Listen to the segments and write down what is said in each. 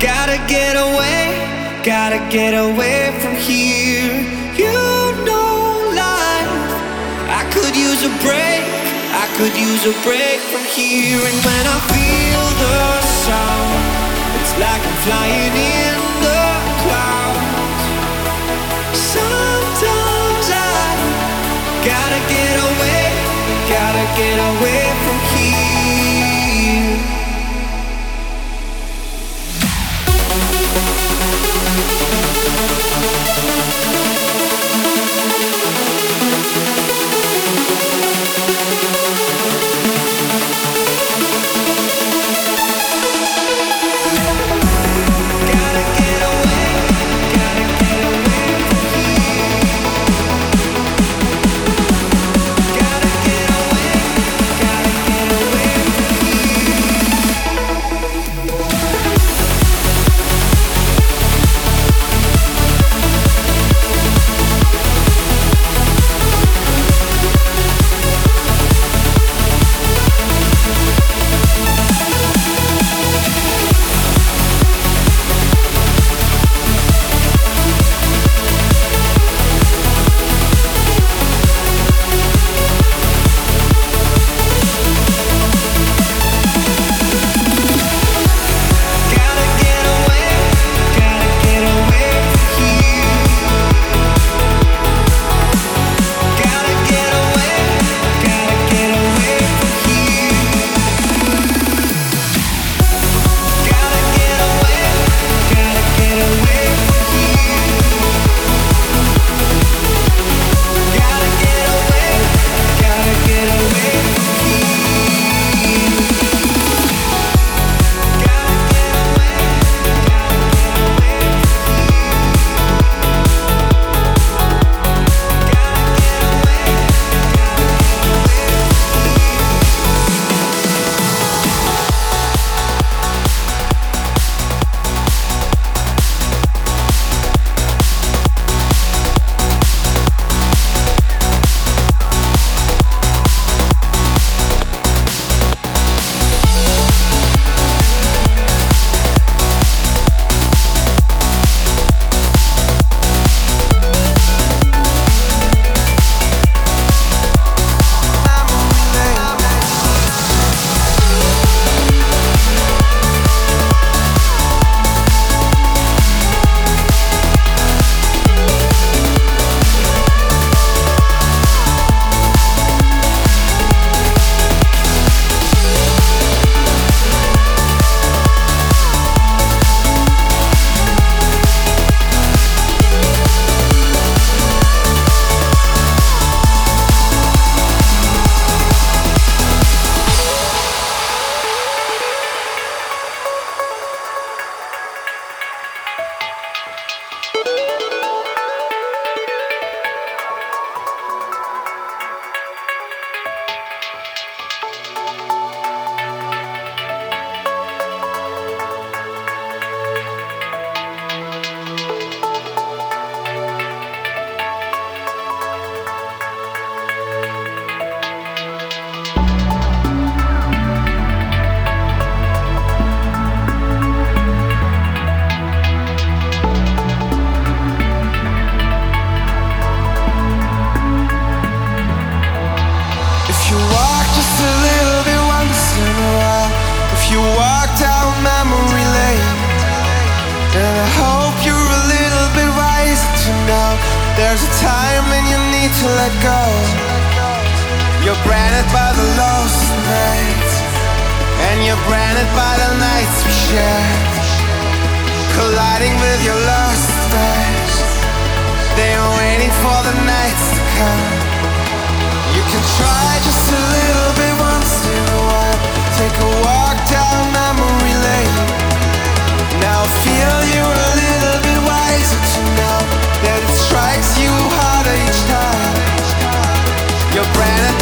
Gotta get away, gotta get away from here. You know life. I could use a break, I could use a break from here. And when I feel the sound, it's like I'm flying in the clouds. Sometimes I gotta get away, gotta get away フフフフフ。To let go. You're branded by the lost nights, and you're branded by the nights we shared, colliding with your lost days. They are waiting for the nights to come. You can try just a little bit once in a while. Take a walk down memory lane. Now I feel you're a little bit wiser to know You're branded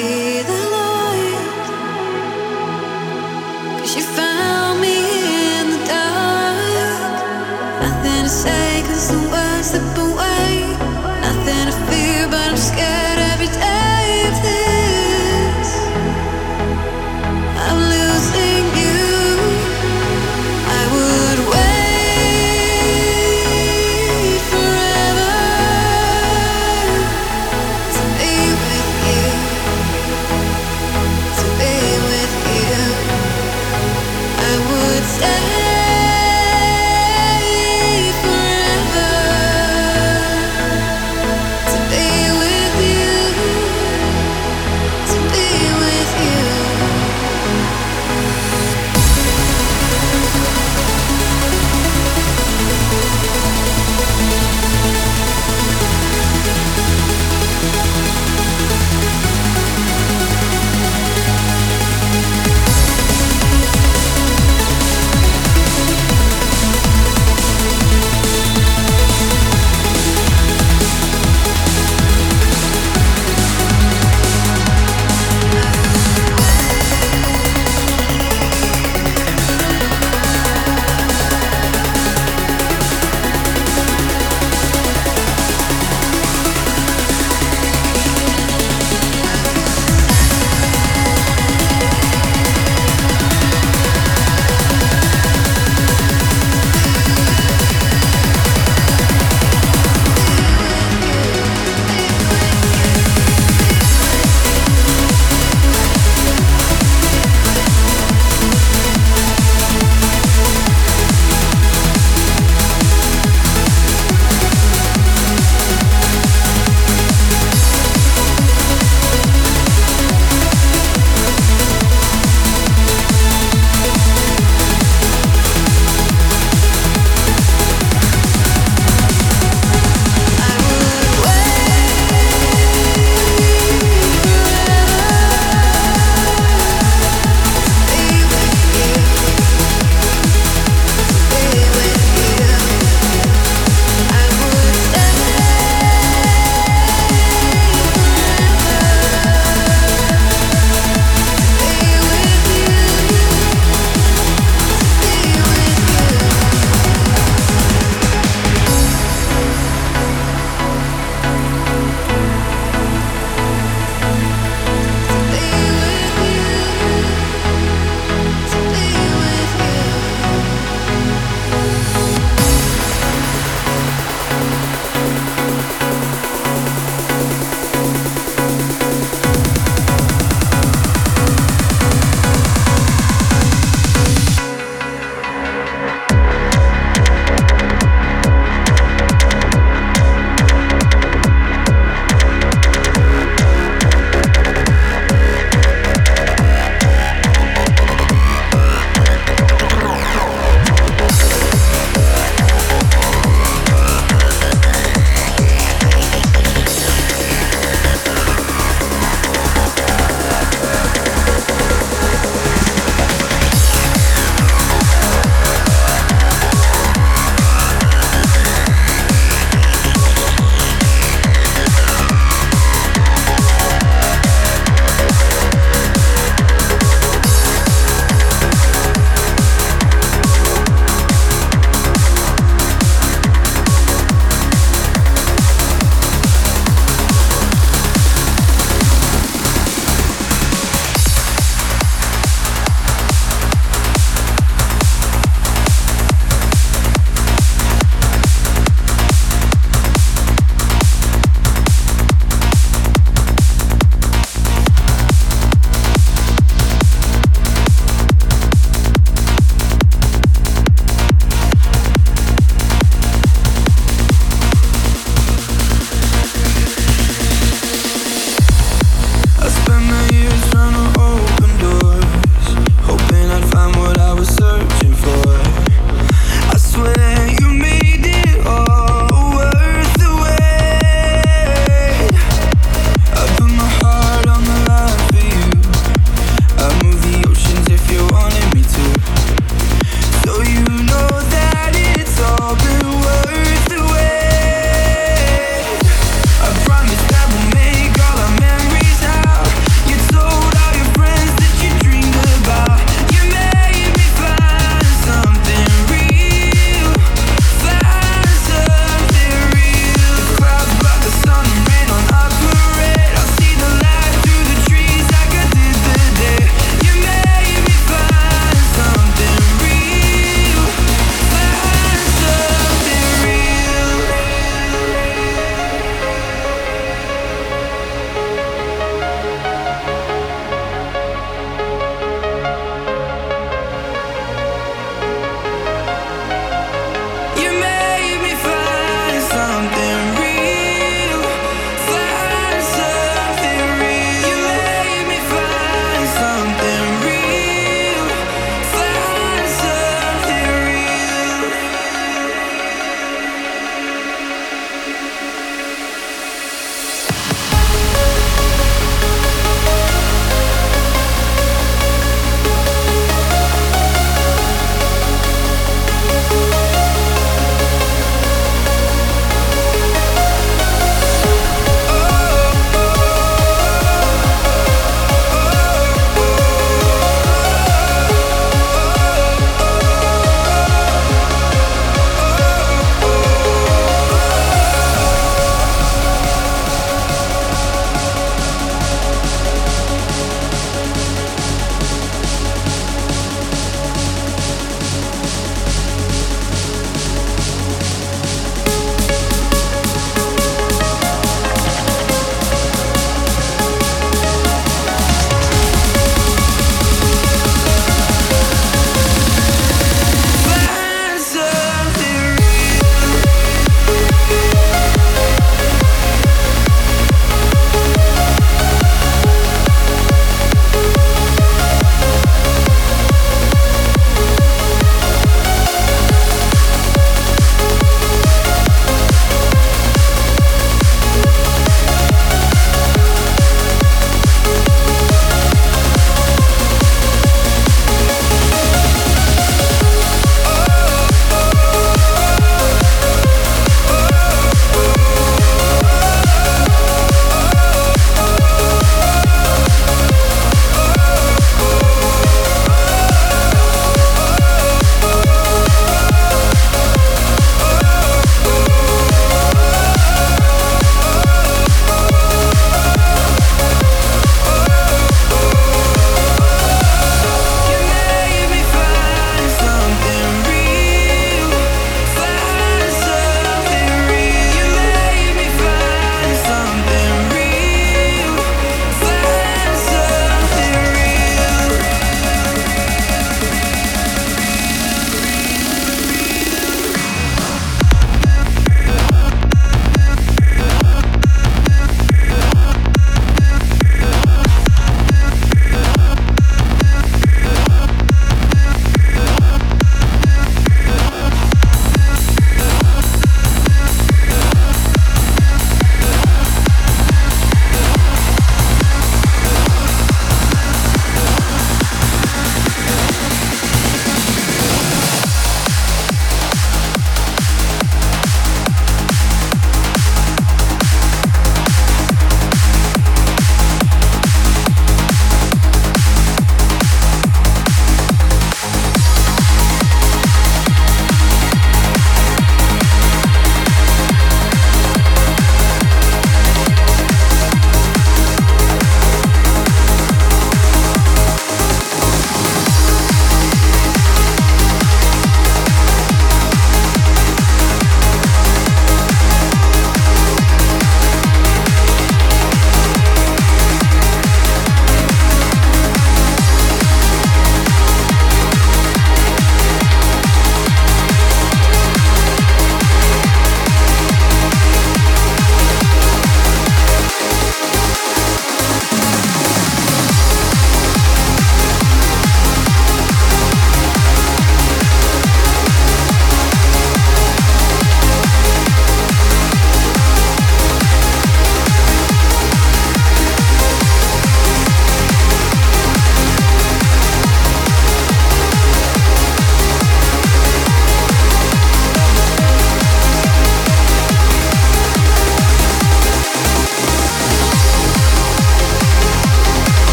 the